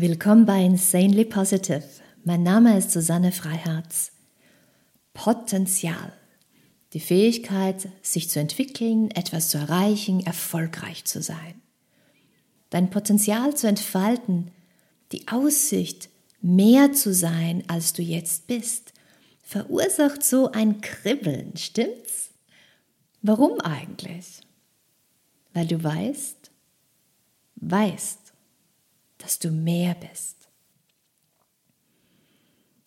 Willkommen bei Insanely Positive. Mein Name ist Susanne Freiherz. Potenzial. Die Fähigkeit, sich zu entwickeln, etwas zu erreichen, erfolgreich zu sein. Dein Potenzial zu entfalten, die Aussicht, mehr zu sein, als du jetzt bist, verursacht so ein Kribbeln, stimmt's? Warum eigentlich? Weil du weißt, weißt, dass du mehr bist.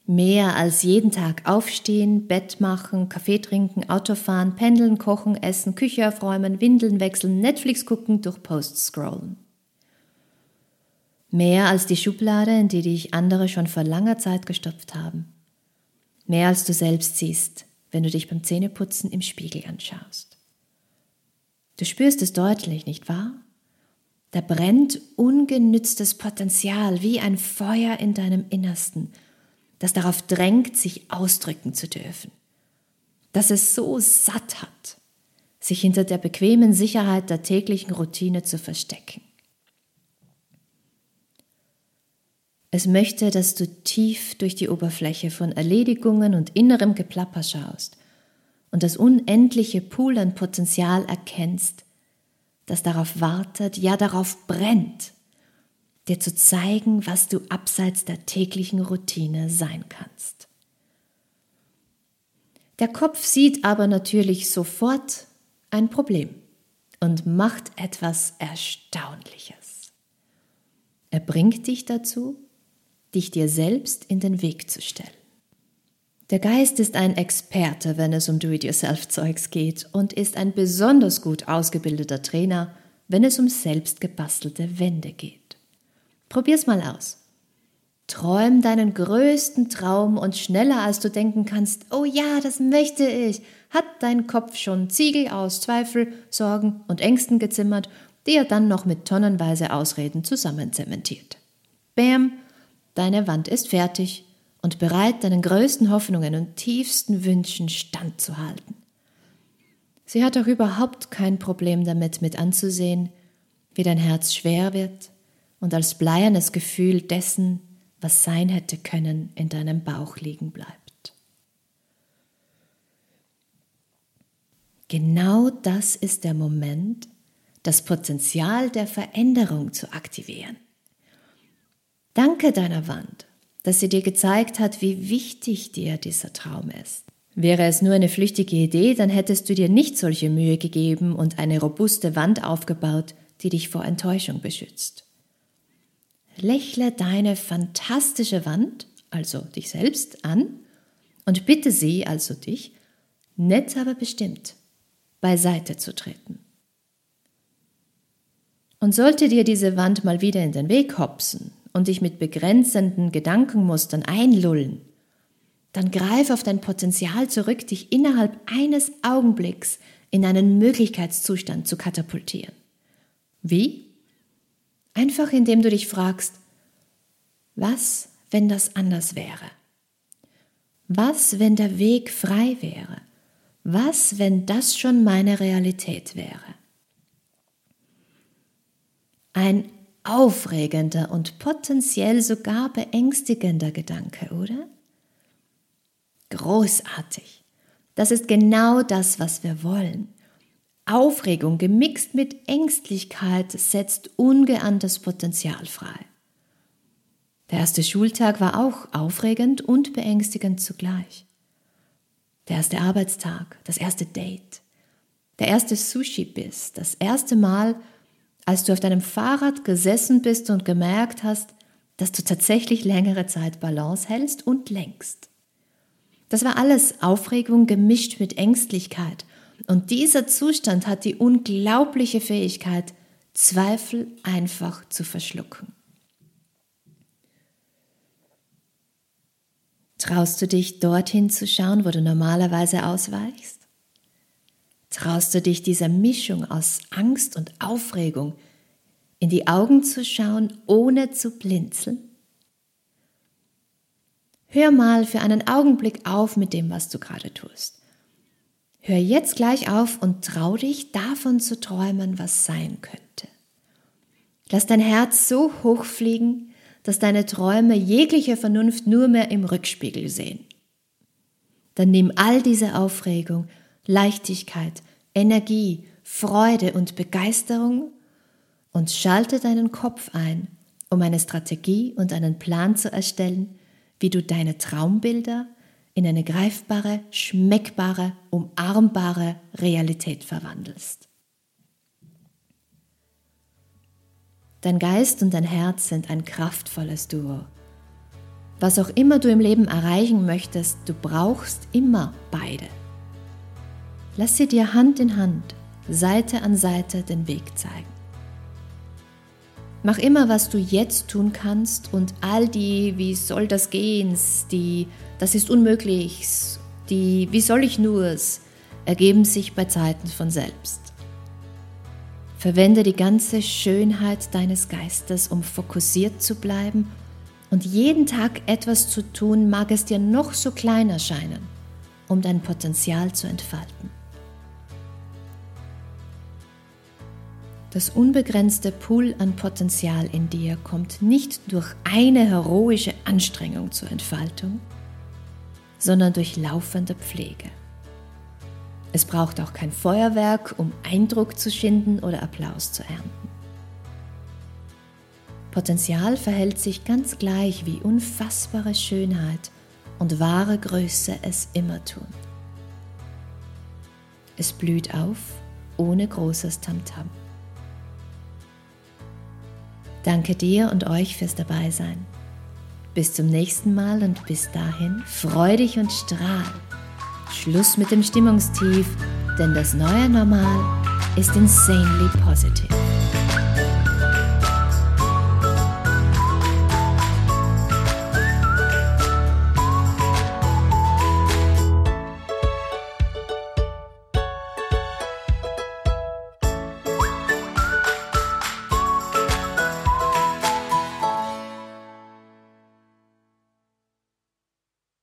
Mehr als jeden Tag aufstehen, Bett machen, Kaffee trinken, Auto fahren, pendeln, kochen, essen, Küche aufräumen, Windeln wechseln, Netflix gucken, durch Posts scrollen. Mehr als die Schublade, in die dich andere schon vor langer Zeit gestopft haben. Mehr als du selbst siehst, wenn du dich beim Zähneputzen im Spiegel anschaust. Du spürst es deutlich, nicht wahr? Da brennt ungenütztes Potenzial wie ein Feuer in deinem Innersten, das darauf drängt, sich ausdrücken zu dürfen. Dass es so satt hat, sich hinter der bequemen Sicherheit der täglichen Routine zu verstecken. Es möchte, dass du tief durch die Oberfläche von Erledigungen und innerem Geplapper schaust und das unendliche Pool an Potenzial erkennst, das darauf wartet, ja darauf brennt, dir zu zeigen, was du abseits der täglichen Routine sein kannst. Der Kopf sieht aber natürlich sofort ein Problem und macht etwas Erstaunliches. Er bringt dich dazu, dich dir selbst in den Weg zu stellen. Der Geist ist ein Experte, wenn es um Do-it-yourself-Zeugs geht und ist ein besonders gut ausgebildeter Trainer, wenn es um selbst gebastelte Wände geht. Probier's mal aus. Träum deinen größten Traum und schneller als du denken kannst, oh ja, das möchte ich, hat dein Kopf schon Ziegel aus Zweifel, Sorgen und Ängsten gezimmert, die er dann noch mit tonnenweise Ausreden zusammenzementiert. Bäm, deine Wand ist fertig und bereit, deinen größten Hoffnungen und tiefsten Wünschen standzuhalten. Sie hat auch überhaupt kein Problem damit, mit anzusehen, wie dein Herz schwer wird und als bleiernes Gefühl dessen, was sein hätte können, in deinem Bauch liegen bleibt. Genau das ist der Moment, das Potenzial der Veränderung zu aktivieren. Danke deiner Wand dass sie dir gezeigt hat, wie wichtig dir dieser Traum ist. Wäre es nur eine flüchtige Idee, dann hättest du dir nicht solche Mühe gegeben und eine robuste Wand aufgebaut, die dich vor Enttäuschung beschützt. Lächle deine fantastische Wand, also dich selbst, an und bitte sie, also dich, nett aber bestimmt, beiseite zu treten. Und sollte dir diese Wand mal wieder in den Weg hopsen und dich mit begrenzenden Gedankenmustern einlullen, dann greif auf dein Potenzial zurück, dich innerhalb eines Augenblicks in einen Möglichkeitszustand zu katapultieren. Wie? Einfach indem du dich fragst, was, wenn das anders wäre? Was, wenn der Weg frei wäre? Was, wenn das schon meine Realität wäre? Ein aufregender und potenziell sogar beängstigender Gedanke, oder? Großartig. Das ist genau das, was wir wollen. Aufregung gemixt mit Ängstlichkeit setzt ungeahntes Potenzial frei. Der erste Schultag war auch aufregend und beängstigend zugleich. Der erste Arbeitstag, das erste Date, der erste Sushi-Biss, das erste Mal, als du auf deinem Fahrrad gesessen bist und gemerkt hast, dass du tatsächlich längere Zeit Balance hältst und lenkst. Das war alles Aufregung gemischt mit Ängstlichkeit. Und dieser Zustand hat die unglaubliche Fähigkeit, Zweifel einfach zu verschlucken. Traust du dich dorthin zu schauen, wo du normalerweise ausweichst? Traust du dich dieser Mischung aus Angst und Aufregung in die Augen zu schauen, ohne zu blinzeln? Hör mal für einen Augenblick auf mit dem, was du gerade tust. Hör jetzt gleich auf und trau dich davon zu träumen, was sein könnte. Lass dein Herz so hoch fliegen, dass deine Träume jegliche Vernunft nur mehr im Rückspiegel sehen. Dann nimm all diese Aufregung, Leichtigkeit, Energie, Freude und Begeisterung und schalte deinen Kopf ein, um eine Strategie und einen Plan zu erstellen, wie du deine Traumbilder in eine greifbare, schmeckbare, umarmbare Realität verwandelst. Dein Geist und dein Herz sind ein kraftvolles Duo. Was auch immer du im Leben erreichen möchtest, du brauchst immer beide. Lass sie dir Hand in Hand, Seite an Seite den Weg zeigen. Mach immer, was du jetzt tun kannst und all die, wie soll das gehen, die, das ist unmöglich, die, wie soll ich nur es, ergeben sich bei Zeiten von selbst. Verwende die ganze Schönheit deines Geistes, um fokussiert zu bleiben und jeden Tag etwas zu tun, mag es dir noch so klein erscheinen, um dein Potenzial zu entfalten. Das unbegrenzte Pool an Potenzial in dir kommt nicht durch eine heroische Anstrengung zur Entfaltung, sondern durch laufende Pflege. Es braucht auch kein Feuerwerk, um Eindruck zu schinden oder Applaus zu ernten. Potenzial verhält sich ganz gleich, wie unfassbare Schönheit und wahre Größe es immer tun. Es blüht auf ohne großes Tamtam. -Tam. Danke dir und euch fürs Dabeisein. Bis zum nächsten Mal und bis dahin freu dich und strahl. Schluss mit dem Stimmungstief, denn das neue Normal ist insanely positive.